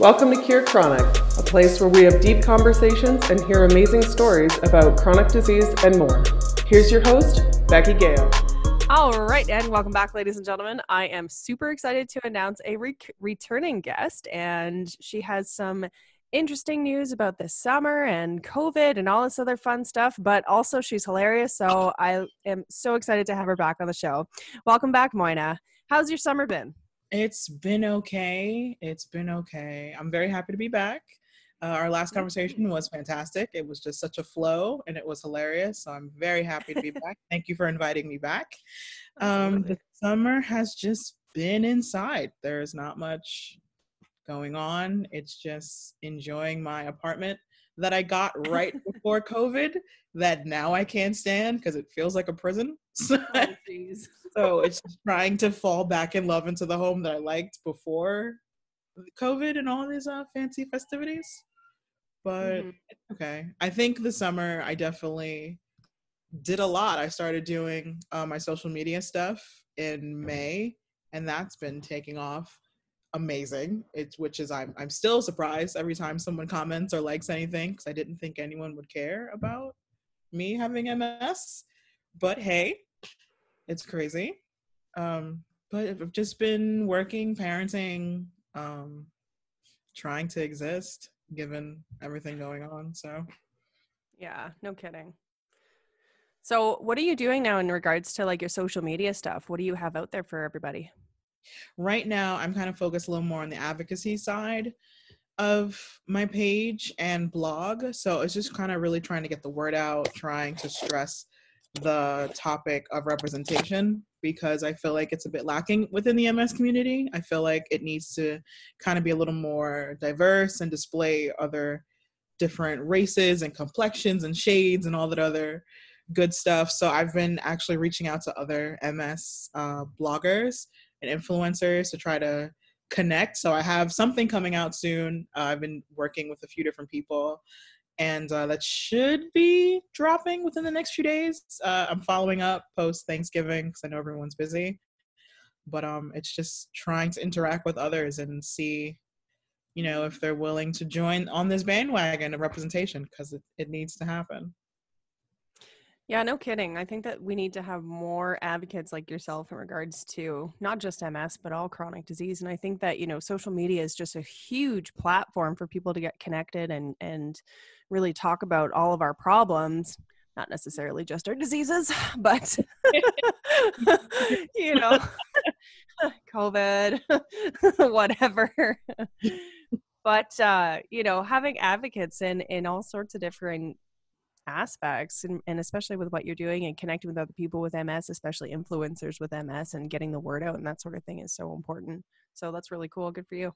Welcome to Cure Chronic, a place where we have deep conversations and hear amazing stories about chronic disease and more. Here's your host, Becky Gale. All right, and welcome back, ladies and gentlemen. I am super excited to announce a re- returning guest, and she has some interesting news about this summer and COVID and all this other fun stuff, but also she's hilarious. So I am so excited to have her back on the show. Welcome back, Moyna. How's your summer been? It's been okay. It's been okay. I'm very happy to be back. Uh, our last conversation was fantastic. It was just such a flow and it was hilarious. So I'm very happy to be back. Thank you for inviting me back. Um, the summer has just been inside. There's not much going on. It's just enjoying my apartment that I got right before COVID that now I can't stand because it feels like a prison. oh, so it's trying to fall back in love into the home that I liked before COVID and all these uh, fancy festivities. But mm-hmm. okay. I think the summer I definitely did a lot. I started doing uh, my social media stuff in May, and that's been taking off amazing. It's which is I'm I'm still surprised every time someone comments or likes anything because I didn't think anyone would care about me having MS. But hey, it's crazy. Um, but I've just been working, parenting, um, trying to exist given everything going on. So, yeah, no kidding. So, what are you doing now in regards to like your social media stuff? What do you have out there for everybody? Right now, I'm kind of focused a little more on the advocacy side of my page and blog. So, it's just kind of really trying to get the word out, trying to stress the topic of representation because I feel like it's a bit lacking within the MS community. I feel like it needs to kind of be a little more diverse and display other different races and complexions and shades and all that other good stuff. So I've been actually reaching out to other MS uh, bloggers and influencers to try to connect. So I have something coming out soon. Uh, I've been working with a few different people and uh, that should be dropping within the next few days. Uh, I'm following up post Thanksgiving because I know everyone's busy, but um, it's just trying to interact with others and see, you know, if they're willing to join on this bandwagon of representation because it, it needs to happen. Yeah, no kidding. I think that we need to have more advocates like yourself in regards to not just MS, but all chronic disease. And I think that, you know, social media is just a huge platform for people to get connected and, and really talk about all of our problems, not necessarily just our diseases, but, you know, COVID, whatever. but, uh, you know, having advocates in, in all sorts of different aspects and, and especially with what you're doing and connecting with other people with ms especially influencers with ms and getting the word out and that sort of thing is so important. So that's really cool. Good for you.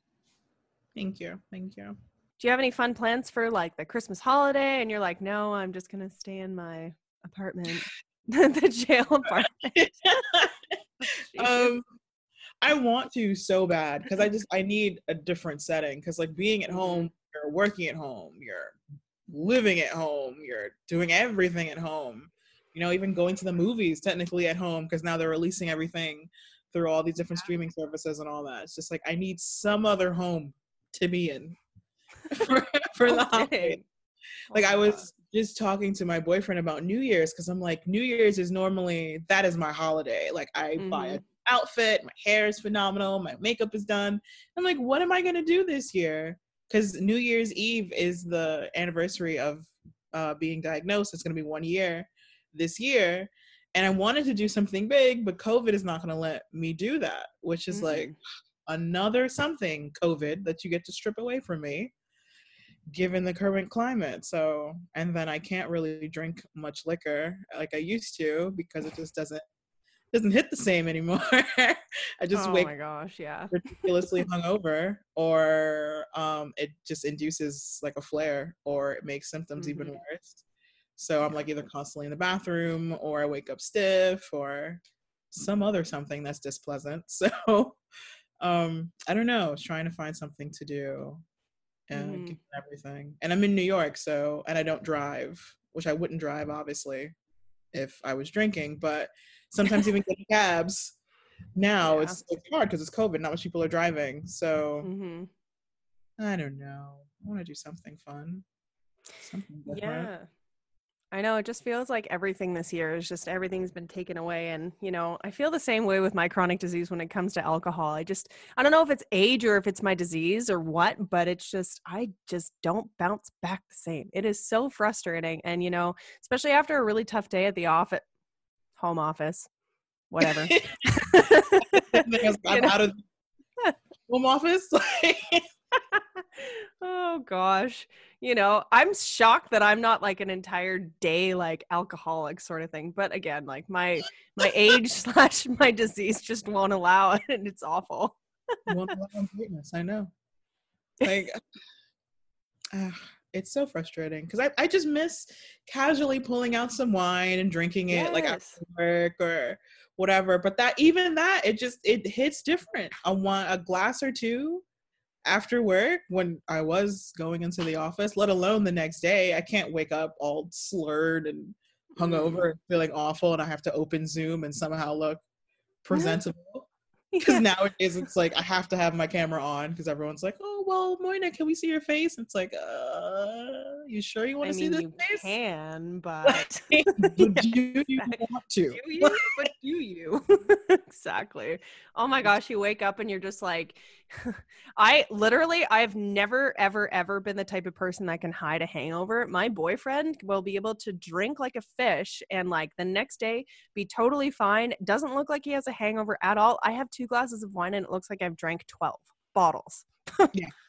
Thank you. Thank you. Do you have any fun plans for like the christmas holiday? And you're like no i'm just gonna stay in my apartment the jail apartment. Um i want to so bad because i just i need a different setting because like being at mm-hmm. home you're working at home you're living at home, you're doing everything at home. You know, even going to the movies technically at home because now they're releasing everything through all these different streaming services and all that. It's just like I need some other home to be in for, for the holiday. Like I was just talking to my boyfriend about New Year's because I'm like, New Year's is normally that is my holiday. Like I mm-hmm. buy an outfit, my hair is phenomenal, my makeup is done. I'm like, what am I gonna do this year? Because New Year's Eve is the anniversary of uh, being diagnosed. It's going to be one year this year. And I wanted to do something big, but COVID is not going to let me do that, which is mm-hmm. like another something, COVID, that you get to strip away from me given the current climate. So, and then I can't really drink much liquor like I used to because it just doesn't doesn't hit the same anymore. I just oh wake my gosh, yeah. ridiculously hungover, or um, it just induces like a flare, or it makes symptoms mm-hmm. even worse. So I'm like either constantly in the bathroom, or I wake up stiff, or some other something that's displeasant. So um, I don't know. I was trying to find something to do and mm-hmm. everything. And I'm in New York, so and I don't drive, which I wouldn't drive obviously if I was drinking, but sometimes even getting cabs now yeah. it's, it's hard because it's covid not much people are driving so mm-hmm. I don't know. I want to do something fun. Something different. Yeah. I know it just feels like everything this year is just everything's been taken away and you know, I feel the same way with my chronic disease when it comes to alcohol. I just I don't know if it's age or if it's my disease or what, but it's just I just don't bounce back the same. It is so frustrating and you know, especially after a really tough day at the office home office, whatever. I'm out of home office. oh gosh you know i'm shocked that i'm not like an entire day like alcoholic sort of thing but again like my my age slash my disease just won't allow it and it's awful love on greatness. I know. Like, ah, it's so frustrating because I, I just miss casually pulling out some wine and drinking it like Yes. after work or whatever. But that even that it just it hits different. I want a glass or two after work when I was going into the office, let alone the next day. I can't wake up all slurred and hungover mm. and feeling awful, and I have to open Zoom and somehow look presentable because Yeah. nowadays it's like I have to have my camera on because everyone's like, "Oh well, Moyna, can we see your face?" It's like, "Uh, you sure you want to see mean this you face?" can but do you exactly. want to? do you but do you exactly oh my gosh you wake up and you're just like i literally i've never ever ever been the type of person that can hide a hangover. My boyfriend will be able to drink like a fish and like the next day be totally fine. Doesn't look like he has a hangover at all. I have two glasses of wine and it looks like i've drank 12 bottles. Yeah.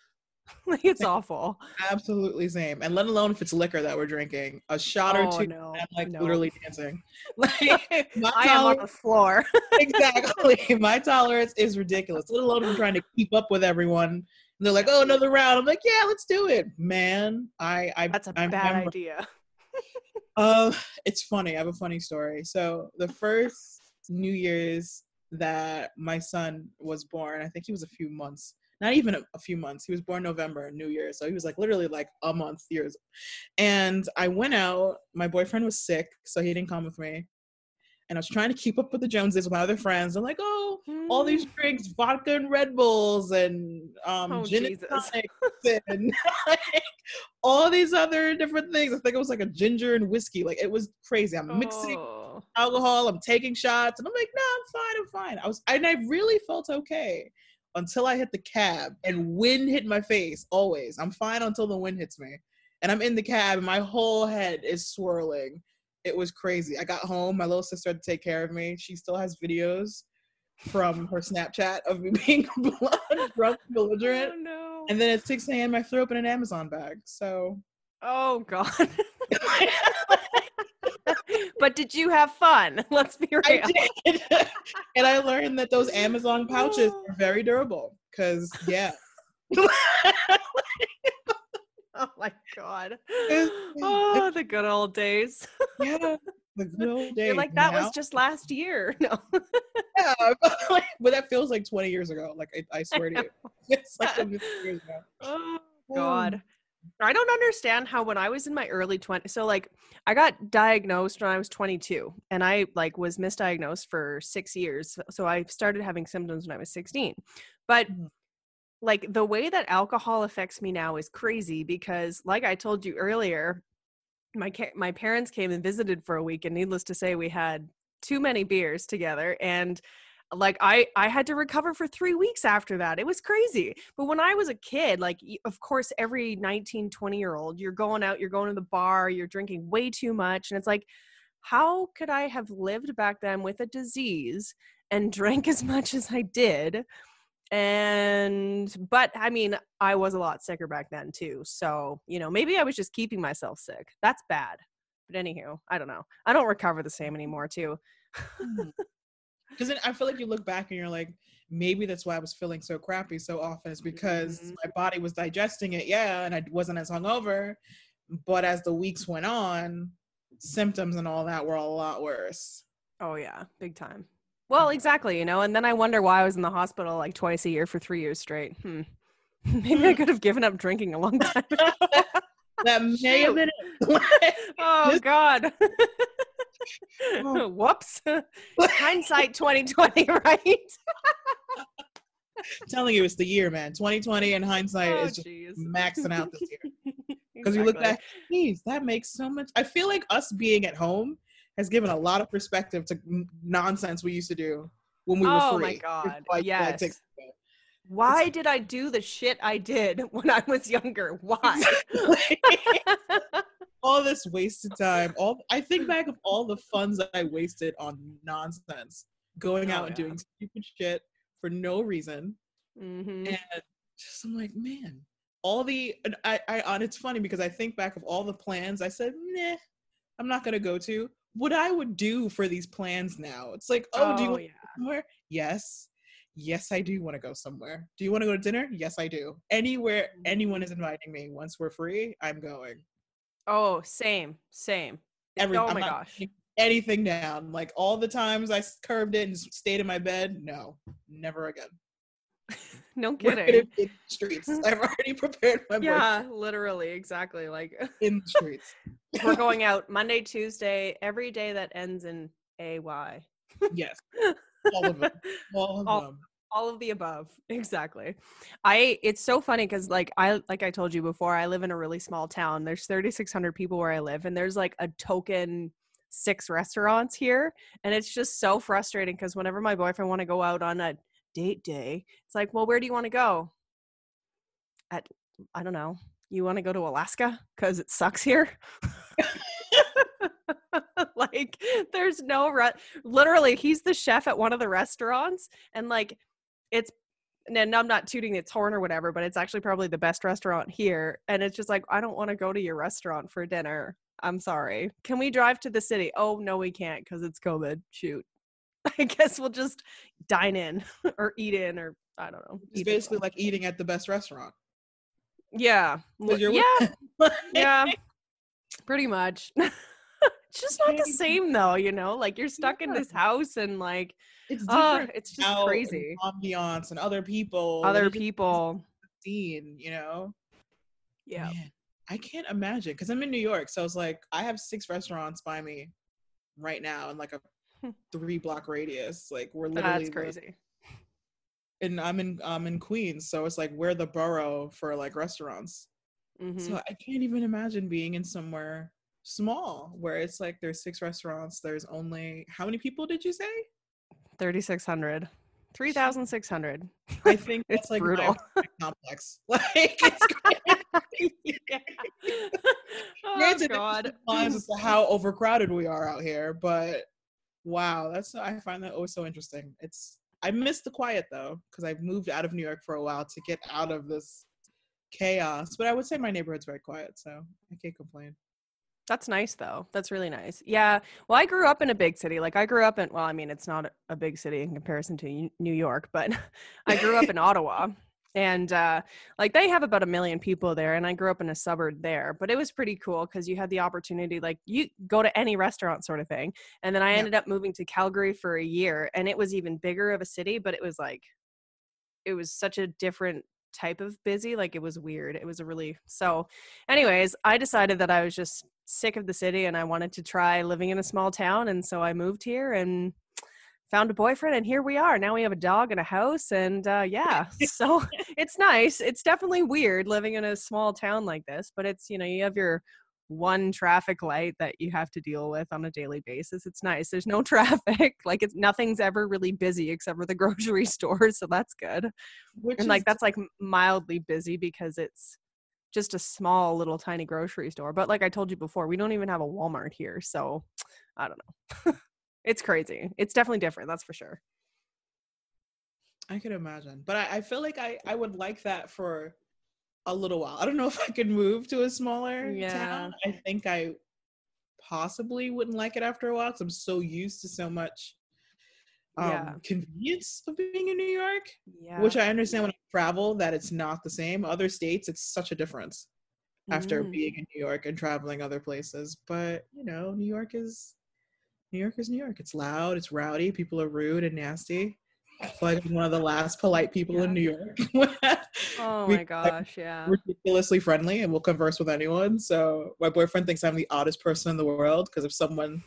like it's awful Absolutely same. And let alone if it's liquor that we're drinking, a shot or two, no I'm like no. literally dancing. Like my i am on the floor exactly. My tolerance is ridiculous. Let alone I'm trying to keep up with everyone. And they're like, "Oh, another round." I'm like, "Yeah, let's do it, man." I, I that's a I bad remember- idea Uh, it's funny. I have a funny story. So the first New Year's that my son was born, I think he was a few months, not even a, a few months. He was born November, New Year, so he was like literally like a month years. And I went out. My boyfriend was sick, so he didn't come with me. And I was trying to keep up with the Joneses with my other friends. I'm like, oh, all these drinks, vodka and Red Bulls, and um, Oh, gin Jesus. and tonics, and like, all these other different things. I think it was like a ginger and whiskey. Like it was crazy. I'm mixing Oh. alcohol. I'm taking shots, and I'm like, no, I'm fine. I'm fine. I was, and I really felt okay until I hit the cab and wind hit my face. Always, I'm fine until the wind hits me, and I'm in the cab, and my whole head is swirling. It was crazy. I got home. My little sister had to take care of me. She still has videos from her Snapchat of me being blood drunk, oh, belligerent. Oh no. And then at 6 a.m., I threw up in an Amazon bag. So, oh god. but did you have fun? Let's be real. I did. and I learned that those Amazon pouches oh. are very durable. Because, yeah. Oh my god. Oh, the good old days. yeah. The good old days. You're like that Now- was just last year. No. yeah, but, that feels like 20 years ago. Like, I, I swear to you. It's like 20 years ago. Oh, oh. god. I don't understand how when I was in my early 20s so like I got diagnosed when I was 22 and I like was misdiagnosed for 6 years so I started having symptoms when I was 16 but Mhm. like the way that alcohol affects me now is crazy because like I told you earlier my my parents came and visited for a week and needless to say we had too many beers together and like i i had to recover for three weeks after that it was crazy but when i was a kid like of course every 19 20 year old you're going out you're going to the bar you're drinking way too much and it's like how could i have lived back then with a disease and drank as much as i did? And but i mean i was a lot sicker back then too so you know maybe i was just keeping myself sick that's bad but anywho i don't know i don't recover the same anymore too hmm. Because then I feel like you look back and you're like, maybe that's why I was feeling so crappy so often is because Mhm. my body was digesting it, yeah, and I wasn't as hungover. But as the weeks went on, symptoms and all that were a lot worse. Oh yeah, big time. Well, exactly, you know, and then I wonder why I was in the hospital like twice a year for 3 years straight. Hmm. Maybe I could have given up drinking a long time ago. that may have been oh god. Oh. Whoops. Hindsight 2020, right? telling you, it's the year, man. 2020 in hindsight Oh, is just maxing out this year. Because you look Exactly. back, geez, that makes so much. I feel like us being at home has given a lot of perspective to nonsense we used to do when we were free. Oh my God, Like, yes. take- Why did I do the shit I did when I was younger? Why? All this wasted time. All I think back of all the funds that I wasted on nonsense, going Oh, out and doing stupid shit for no reason. hmm and just I'm like, man, all the and I I on it's funny because I think back of all the plans I said, nah, I'm not gonna go to. What I would do for these plans now, it's like, oh, do you Oh, want to yeah. go somewhere? Yes. Yes, I do want to go somewhere. Do you want to go to dinner? Yes, I do. Anywhere anyone is inviting me, once we're free, I'm going. Oh, same, same. Every, oh I'm my gosh. anything down. Like all the times I curved it and stayed in my bed, no, never again. No kidding. in the streets. I've already prepared my yeah. Yeah, literally, exactly. Like in the streets. we're going out Monday, Tuesday, every day that ends in AY. Yes, all of them. All of All- them. All of the above exactly. I it's so funny because like i like i told you before i live in a really small town. There's 3600 people where i live and there's like a token six restaurants here and it's just so frustrating because whenever my boyfriend want to go out on a date day it's like well where do you want to go? At i don't know. You want to go to alaska? Because it sucks here? Like there's no re- literally he's the chef at one of the restaurants and like it's and I'm not tooting its horn or whatever, but it's actually probably the best restaurant here. And it's just like, I don't want to go to your restaurant for dinner. I'm sorry. Can we drive to the city? Oh, no, we can't because it's COVID. Shoot. I guess we'll just dine in or eat in or I don't know. It's basically like eating at the best restaurant. yeah. Yeah. yeah. Pretty much. It's just not the same though, you know? Like you're stuck in this house and like, It's different. it's just out and crazy. ambiance and other people. Other people. Scene, you know. Yeah. Man, I can't imagine because I'm in New York, so it's like I have six restaurants by me right now in like a Hmm. three block radius. Like we're literally That's crazy. and I'm in I'm in Queens, so it's like we're the borough for like restaurants. Mhm. So I can't even imagine being in somewhere small where it's like there's six restaurants. There's only how many people did you say? 3600 3600 I think It's like brutal. complex. Like it's yeah. oh Granted, god as to how overcrowded we are out here, but wow, that's I find that always so interesting. It's I miss the quiet though because I've moved out of New York for a while to get out of this chaos. But I would say my neighborhood's very quiet, so I can't complain. That's nice though. That's really nice. Yeah. Well i grew up in a big city. Like i grew up in well i mean it's not a big city in comparison to new york but i grew up in ottawa. And uh like they have about a million people there and i grew up in a suburb there but it was pretty cool because you had the opportunity like you go to any restaurant sort of thing. And then i Yeah. ended up moving to calgary for a year and it was even bigger of a city but it was like it was such a different type of busy. Like it was weird. It was a really so anyways i decided that i was just sick of the city and i wanted to try living in a small town and so i moved here and found a boyfriend and here we are. Now we have a dog and a house and uh, yeah so it's nice. It's definitely weird living in a small town like this but it's you know you have your one traffic light that you have to deal with on a daily basis. It's nice. There's no traffic. Like it's nothing's ever really busy except for the grocery store so that's good. Which and like is- that's like mildly busy because it's just a small little tiny grocery store but like i told you before we don't even have a walmart here so i don't know it's crazy it's definitely different that's for sure I can imagine, but I, I feel like I I would like that for a little while. I don't know if I could move to a smaller Yeah. town. I think I possibly wouldn't like it after a while because I'm so used to so much um, Yeah. convenience of being in New York. yeah Which I understand when I travel that it's not the same. Other states, it's such a difference after Mm. being in New York and traveling other places. But you know, New York is New York is New York. It's loud, it's rowdy, people are rude and nasty. I'm one of the last polite people in New York. oh my gosh yeah ridiculously friendly and will converse with anyone. So my boyfriend thinks I'm the oddest person in the world because if someone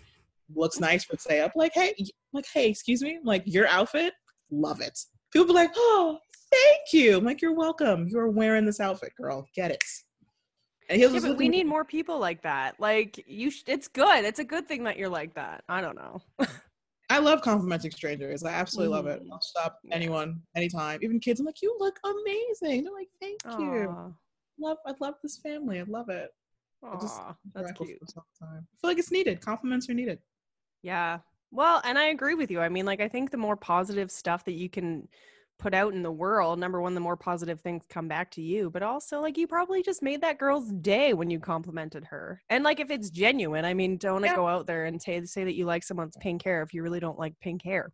looks nice would say up like, hey, like, hey, excuse me, like your outfit, love it. People be like, oh, thank you. I'm like, you're welcome. You're wearing this outfit, girl. Get it. And yeah, but we need more people like that. Like you, sh- it's good. It's a good thing that you're like that. I don't know. I love complimenting strangers. I absolutely mm. love it. Mm. I'll stop anyone anytime, even kids. I'm like, you look amazing. They're like, thank Aww. you. Love, I love this family. I love it. Aww, just, that's cute. I feel like it's needed. Compliments are needed. Yeah. Well, and I agree with you. I mean, like, I think the more positive stuff that you can put out in the world, number one, the more positive things come back to you. But also, like, you probably just made that girl's day when you complimented her. And like, if it's genuine, I mean, don't yeah. go out there and say say that you like someone's pink hair if you really don't like pink hair.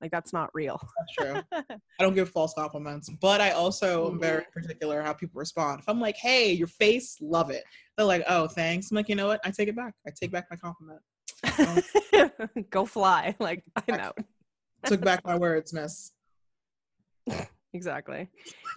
Like that's not real. That's true. I don't give false compliments, but I also am very mm-hmm. particular how people respond. If I'm like, "Hey, your face, love it," they're like, "Oh, thanks." I'm like, you know what? I take it back. I take back my compliment. Go fly. Like I'm out. Took back my words, miss. exactly.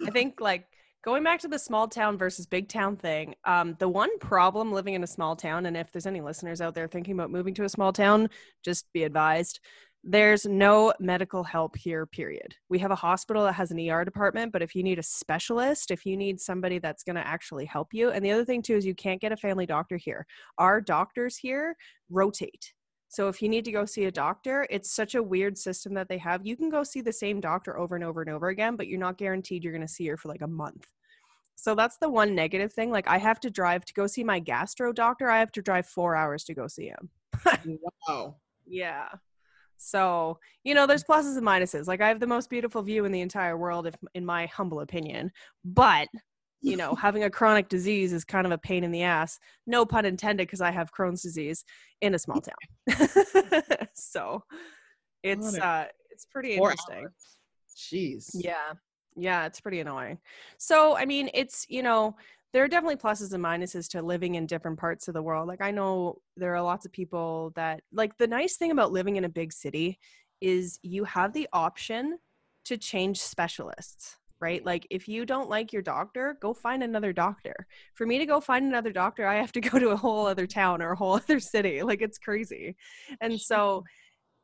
I think like going back to the small town versus big town thing, um, the one problem living in a small town, and if there's any listeners out there thinking about moving to a small town, just be advised. There's no medical help here, period. We have a hospital that has an ER department, but if you need a specialist, if you need somebody that's going to actually help you, and the other thing too is you can't get a family doctor here. Our doctors here rotate. So if you need to go see a doctor, it's such a weird system that they have. You can go see the same doctor over and over and over again, but you're not guaranteed you're going to see her for like a month. So that's the one negative thing. Like I have to drive to go see my gastro doctor. I have to drive 4 hours to go see him. wow. Yeah. So, you know, there's pluses and minuses. Like I have the most beautiful view in the entire world if in my humble opinion. But you know, having a chronic disease is kind of a pain in the ass. No pun intended, because I have Crohn's disease in a small town. so it's uh it's pretty Four interesting. Hours. Jeez. Yeah. Yeah, it's pretty annoying. So I mean, it's you know, there are definitely pluses and minuses to living in different parts of the world. Like I know there are lots of people that like the nice thing about living in a big city is you have the option to change specialists right? Like if you don't like your doctor, go find another doctor. For me to go find another doctor, I have to go to a whole other town or a whole other city. Like it's crazy. And so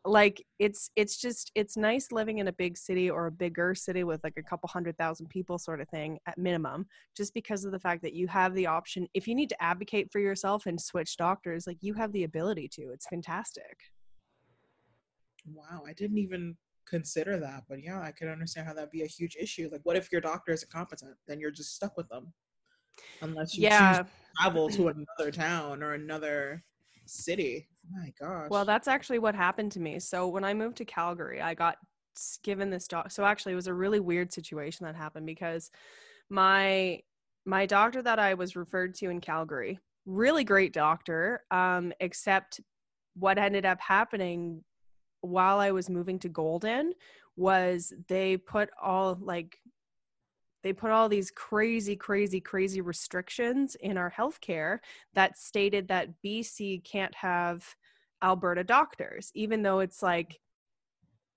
like it's it's just it's nice living in a big city or a bigger city with like a couple hundred thousand people sort of thing at minimum just because of the fact that you have the option if you need to advocate for yourself and switch doctors like you have the ability to it's fantastic wow i didn't even consider that. But yeah, I can understand how that'd be a huge issue. Like, what if your doctor is incompetent? Then you're just stuck with them, unless you yeah. travel to another town or another city. My gosh. Well, that's actually what happened to me. So when I moved to Calgary, I got given this doc. So actually, it was a really weird situation that happened because my my doctor that I was referred to in Calgary, really great doctor, um, except what ended up happening while I was moving to Golden was they put all like they put all these crazy crazy crazy restrictions in our healthcare that stated that BC can't have Alberta doctors even though it's like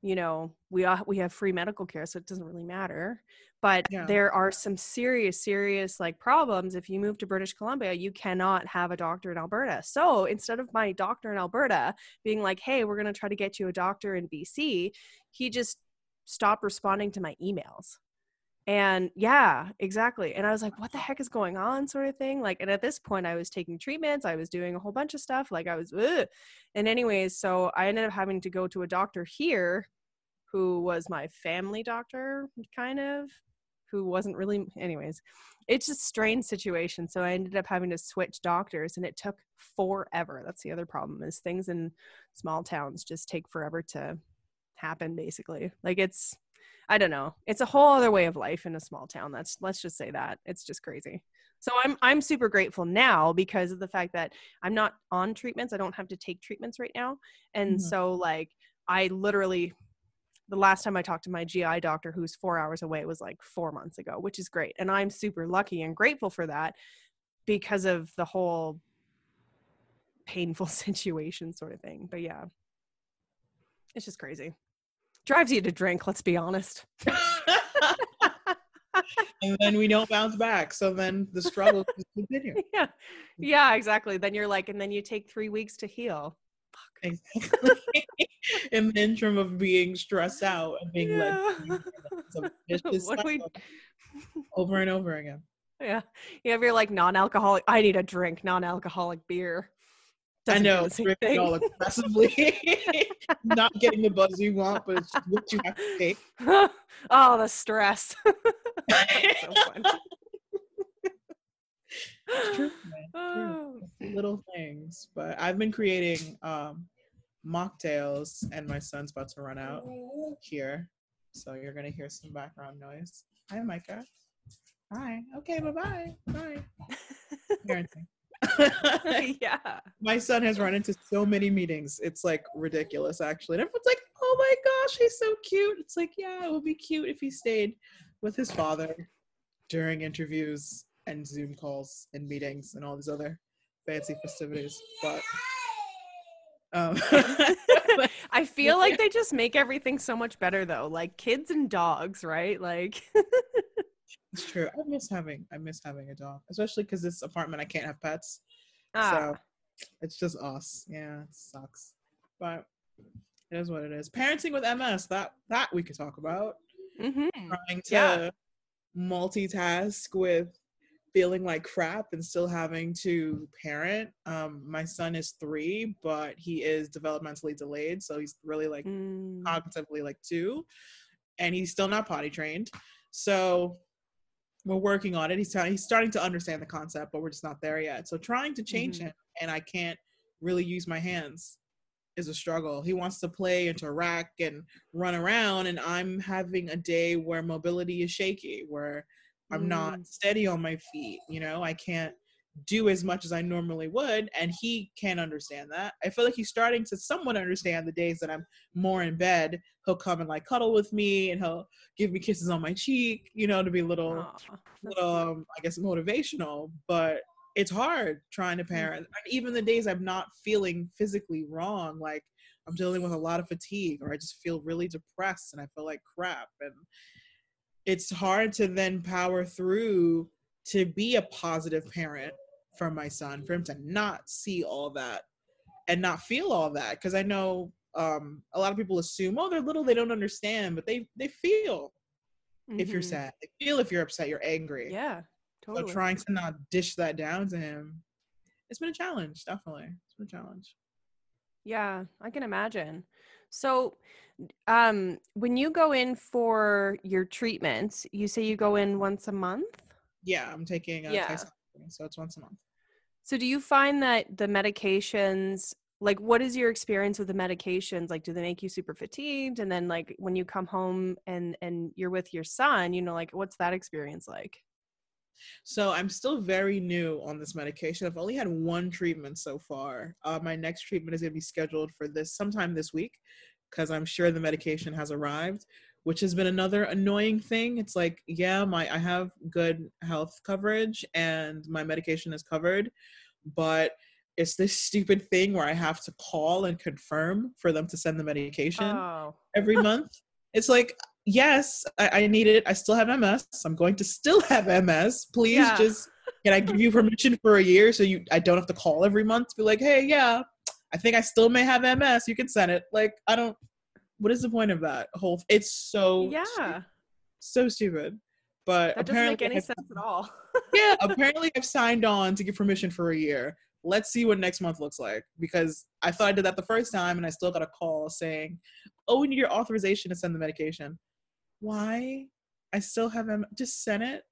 you know we we have free medical care so it doesn't really matter. But yeah. there are some serious serious like problems. If you move to british columbia you cannot have a doctor in alberta. So instead of my doctor in alberta being like hey we're going to try to get you a doctor in bc he just stopped responding to my emails and yeah exactly and i was like what the heck is going on sort of thing like and at this point i was taking treatments i was doing a whole bunch of stuff like i was Ugh. and anyways so i ended up having to go to a doctor here who was my family doctor kind of who wasn't really anyways it's a strange situation so i ended up having to switch doctors and it took forever that's the other problem is things in small towns just take forever to happen basically like it's i don't know it's a whole other way of life in a small town that's let's just say that it's just crazy so i'm i'm super grateful now because of the fact that i'm not on treatments i don't have to take treatments right now and mm-hmm. so like i literally the last time I talked to my GI doctor, who's four hours away, was like four months ago, which is great. And I'm super lucky and grateful for that because of the whole painful situation sort of thing. But yeah, it's just crazy. Drives you to drink, let's be honest. and then we don't bounce back. So then the struggle continues. Yeah. Yeah, exactly. Then you're like, and then you take three weeks to heal. Exactly. In the interim of being stressed out and being Yeah. led to a What we- over and over again. Yeah. You have your like non-alcoholic. I need a drink, non-alcoholic beer. I Doesn't do know, the same drinking thing. all aggressively, not getting the buzz you want, but it's what you have to take. oh, the stress. So funny. True, Oh. true. Little things, but I've been creating um, mocktails, and my son's about to run out here, so you're gonna hear some background noise. Hi, Micah. Hi. Okay. Bye. Bye. Bye. Parenting. yeah. my son has run into so many meetings. It's like ridiculous, actually. And everyone's like, "Oh my gosh, he's so cute." It's like, yeah, it would be cute if he stayed with his father during interviews and Zoom calls and meetings and all these other fancy festivities. But um, I feel like they just make everything so much better though. Like kids and dogs, right? Like it's true. I miss having I miss having a dog, especially because this apartment I can't have pets. ah, So it's just us. Yeah, it sucks. But it is what it is. Parenting with MS, that that we could talk about. mhm. Trying to Yeah. multitask with feeling like crap and still having to parent. Um, my son is three, but he is developmentally delayed, so he's really like Mm. cognitively like two, and he's still not potty trained. So we're working on it. He's trying, he's starting to understand the concept, but we're just not there yet. So trying to change Mhm. him, and I can't really use my hands is a struggle. He wants to play, interact, and run around, and I'm having a day where mobility is shaky, where I'm not Mm. steady on my feet. You know, I can't do as much as I normally would, and he can't understand that. I feel like he's starting to somewhat understand the days that I'm more in bed. He'll come and like cuddle with me, and he'll give me kisses on my cheek, you know, to be a little, Aw, that's little, um, I guess, motivational. But it's hard trying to parent, and even the days I'm not feeling physically wrong, like I'm dealing with a lot of fatigue, or I just feel really depressed, and I feel like crap, and it's hard to then power through to be a positive parent for my son for him to not see all that and not feel all that because i know um, a lot of people assume oh they're little they don't understand but they they feel if you're Mhm. sad they feel if you're upset you're angry Yeah, so totally. trying to not dish that down to him it's been a challenge definitely it's been a challenge Yeah, I can imagine. So, um, when you go in for your treatments, you say you go in once a month. Yeah i'm taking a Yeah. So it's once a month So, do you find that the medications, like, what is your experience with the medications? Like, do they make you super fatigued? And then, like, when you come home and and you're with your son, you know, like, what's that experience like? So I'm still very new on this medication. I've only had one treatment so far. Uh, my next treatment is going to be scheduled for this sometime this week because I'm sure the medication has arrived, which has been another annoying thing. It's like, yeah, my I have good health coverage and my medication is covered, but it's this stupid thing where I have to call and confirm for them to send the medication Oh, every month. It's like, yes, I, I need it. I still have MS. I'm going to still have MS. Please Yeah. just can I give you permission for a year so you I don't have to call every month to be like, hey, yeah, I think I still may have MS. You can send it. Like, I don't what is the point of that whole it's so yeah, so stupid. But that doesn't make any I've- sense at all. yeah, apparently I've signed on to get permission for a year. Let's see what next month looks like because I thought I did that the first time and I still got a call saying, "Oh, we need your authorization to send the medication." Why? I still have them. Just send it.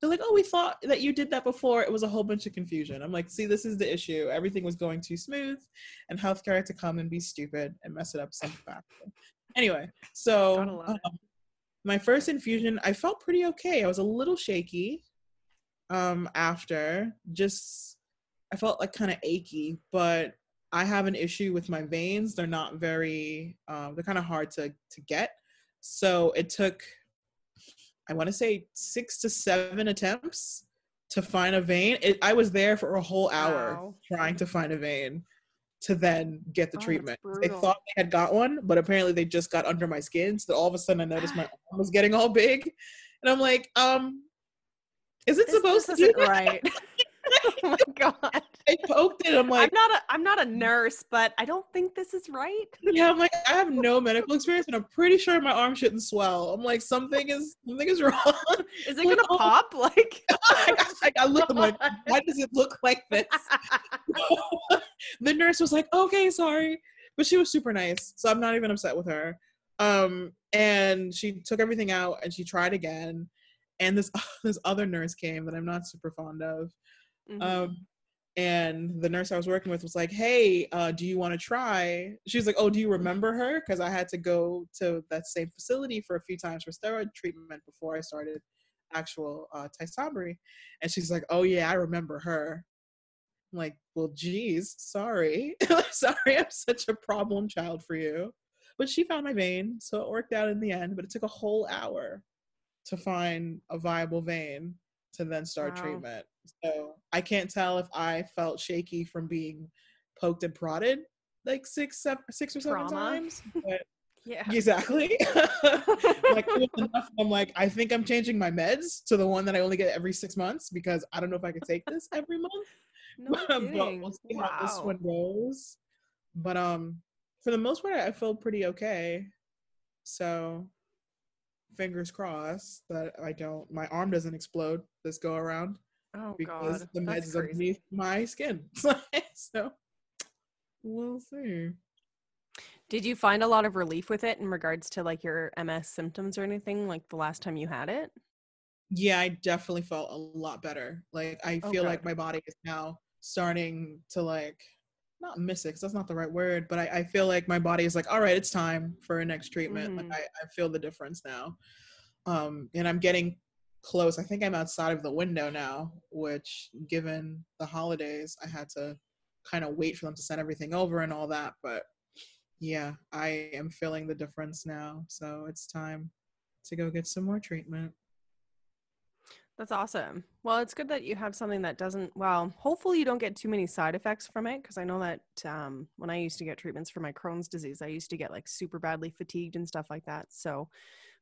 They're like, "Oh, we thought that you did that before." It was a whole bunch of confusion. I'm like, "See, this is the issue. Everything was going too smooth, and healthcare had to come and be stupid and mess it up so fast." Anyway, so Gotta love it. um, my first infusion, I felt pretty okay. I was a little shaky um after just i felt like kind of achy but i have an issue with my veins they're not very um they're kind of hard to to get so it took i want to say six to seven attempts to find a vein it, i was there for a whole hour Wow. trying to find a vein to then get the Oh, treatment they thought they had got one but apparently they just got under my skin so all of a sudden i noticed my arm was getting all big and i'm like um is it This, supposed this to be right. oh my god. I poked it. I'm like, I'm not a I'm not a nurse, but I don't think this is right. yeah, I'm like, I have no medical experience, and I'm pretty sure my arm shouldn't swell. I'm like, something is something is wrong. Is it gonna pop? Like I, I, I looked, I'm like, why does it look like this? the nurse was like, okay, sorry. But she was super nice. So I'm not even upset with her. Um, and she took everything out and she tried again. And this this other nurse came that I'm not super fond of. Mhm. Um, and the nurse I was working with was like, "Hey, uh, do you want to try?" She was like, "Oh, do you remember her?" Because I had to go to that same facility for a few times for steroid treatment before I started actual uh. And she's like, "Oh yeah, I remember her." I'm like, "Well, geez, sorry, sorry, I'm such a problem child for you." But she found my vein, so it worked out in the end. But it took a whole hour to find a viable vein to then start Wow. treatment. So I can't tell if I felt shaky from being poked and prodded like six, seven, six or seven Trauma. times. But yeah. exactly. like enough. I'm like, I think I'm changing my meds to the one that I only get every six months because I don't know if I could take this every month. No but we'll see how this Wow. one goes. But um, for the most part, I feel pretty okay. So, fingers crossed that I don't, my arm doesn't explode this go around Oh because god. the meds That's is crazy. underneath my skin. so, we'll see. Did you find a lot of relief with it in regards to like your MS symptoms or anything like the last time you had it? Yeah, I definitely felt a lot better. Like I Oh, feel like my body is now starting to like not miss it 'cause that's not the right word, but I, I feel like my body is like, all right, it's time for a next treatment. Mhm. Like I, I feel the difference now. Um, and I'm getting close. I think I'm outside of the window now, which given the holidays, I had to kind of wait for them to send everything over and all that. But yeah, I am feeling the difference now. So it's time to go get some more treatment. That's awesome. Well, it's good that you have something that doesn't, well, hopefully you don't get too many side effects from it. Cause I know that um, when I used to get treatments for my Crohn's disease, I used to get like super badly fatigued and stuff like that. So,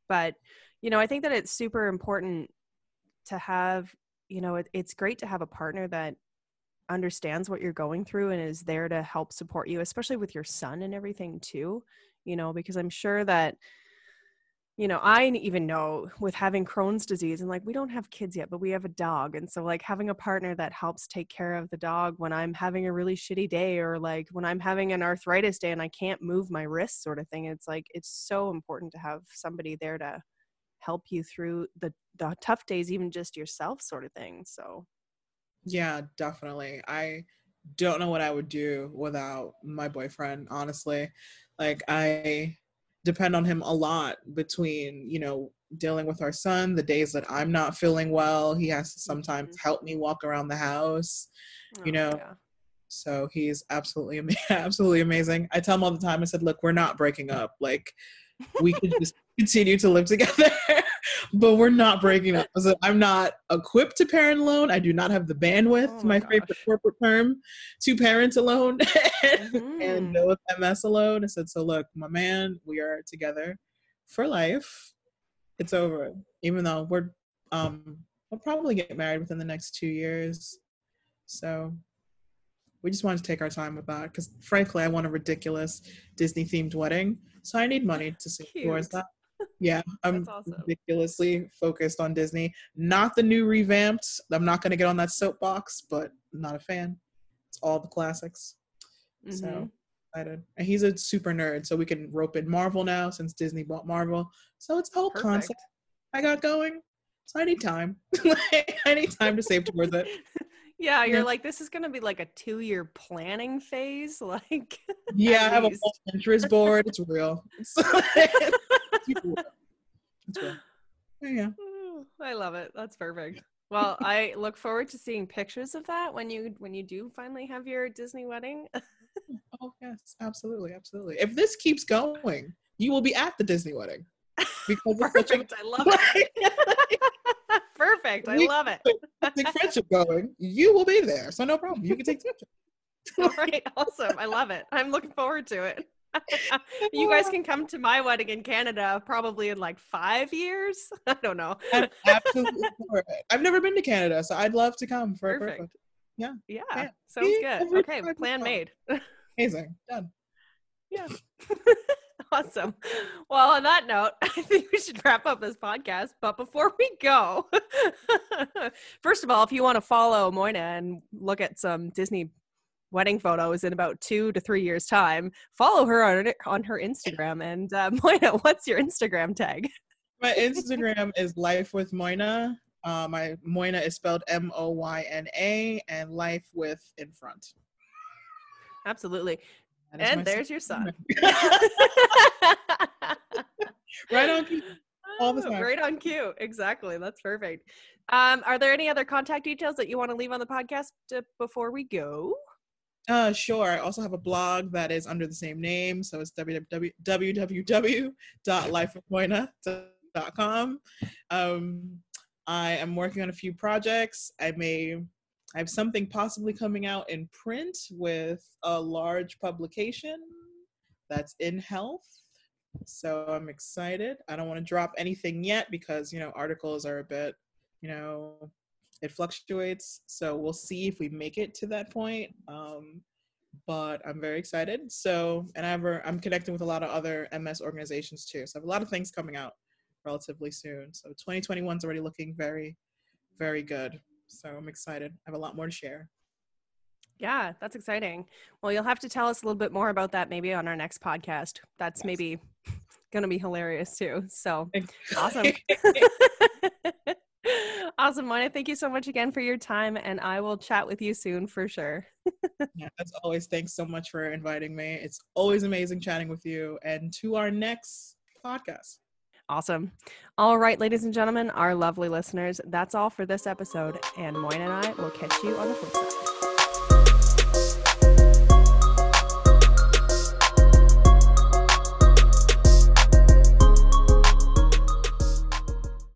but, you know, I think that it's super important to have, you know, it, it's great to have a partner that understands what you're going through and is there to help support you, especially with your son and everything too, you know, because I'm sure that, you know, I even know with having Crohn's disease and like we don't have kids yet, but we have a dog. And so like having a partner that helps take care of the dog when I'm having a really shitty day or like when I'm having an arthritis day and I can't move my wrist sort of thing. It's like it's so important to have somebody there to help you through the the tough days, even just yourself sort of thing. So Yeah, definitely. I don't know what I would do without my boyfriend, honestly. Like I depend on him a lot between, you know, dealing with our son, the days that I'm not feeling well, he has to sometimes mm-hmm. help me walk around the house. You oh, know, yeah. So he's absolutely absolutely amazing. I tell him all the time I said, "Look, we're not breaking up. Like we could just continue to live together, but we're not breaking up. So I'm not equipped to parent alone. I do not have the bandwidth, Oh my my, favorite corporate term, to parent alone and Mhm. deal with MS alone. I said, so look, my man, we are together for life. It's over. Even though we're um we'll probably get married within the next two years. So we just wanted to take our time with that because frankly I want a ridiculous Disney themed wedding. So I need money to Cute. that. Yeah, I'm awesome. ridiculously focused on Disney. Not the new revamped. I'm not gonna get on that soapbox, but I'm not a fan. It's all the classics. Mhm. So excited. And he's a super nerd, so we can rope in Marvel now since Disney bought Marvel. So it's a whole Perfect. concept I got going. So I need time. I need time to save towards it. Yeah, you're like, this is gonna be like a two year planning phase. Like Yeah, I have a least. whole Pinterest board. It's real. It's, it's real. It's real. Yeah. Ooh, I love it. That's perfect. Well, I look forward to seeing pictures of that when you when you do finally have your Disney wedding. Oh yes, absolutely, absolutely. If this keeps going, you will be at the Disney wedding because a Perfect. I love it. Perfect. I love it. big friendship going. You will be there, so no problem. You can take the picture. All right. Awesome. I love it. I'm looking forward to it. you guys can come to my wedding in Canada probably in like five years. I don't know. Absolutely. I've never been to Canada, so I'd love to come for a Perfect. perfect. Yeah. Yeah. Yeah. Sounds See? good. Okay. Plan made. Amazing. Done. Yeah. Awesome. Well, on that note, I think we should wrap up this podcast. But before we go, first of all, if you want to follow Moyna and look at some Disney wedding photos in about two to three years' time, follow her on, on her Instagram. And uh, Moyna, what's your Instagram tag? My Instagram is Life with Moyna. Uh, my Moyna is spelled M O Y N A and life with in front. Absolutely. And there's your son. right on cue. All the time. Right on cue. Exactly. That's perfect. Um, are there any other contact details that you want to leave on the podcast uh, before we go? Uh, sure. I also have a blog that is under the same name. So it's www.lifeofmoyna.com. Um, I am working on a few projects. I may, I have something possibly coming out in print with a large publication that's in health. So I'm excited. I don't want to drop anything yet because, you know, articles are a bit, you know, it fluctuates. So we'll see if we make it to that point. Um, but I'm very excited. So, and I've, I'm connecting with a lot of other MS organizations too. So I have a lot of things coming out relatively soon. So 2021 is already looking very, very good. So I'm excited. I have a lot more to share. Yeah, that's exciting. Well, you'll have to tell us a little bit more about that maybe on our next podcast. That's Yes. maybe going to be hilarious too. So awesome. awesome, Moyna. Thank you so much again for your time, and I will chat with you soon for sure. yeah, as always, thanks so much for inviting me. It's always amazing chatting with you. And to our next podcast. Awesome. All right, ladies and gentlemen, our lovely listeners, that's all for this episode. And Moyna and I will catch you on the flip side.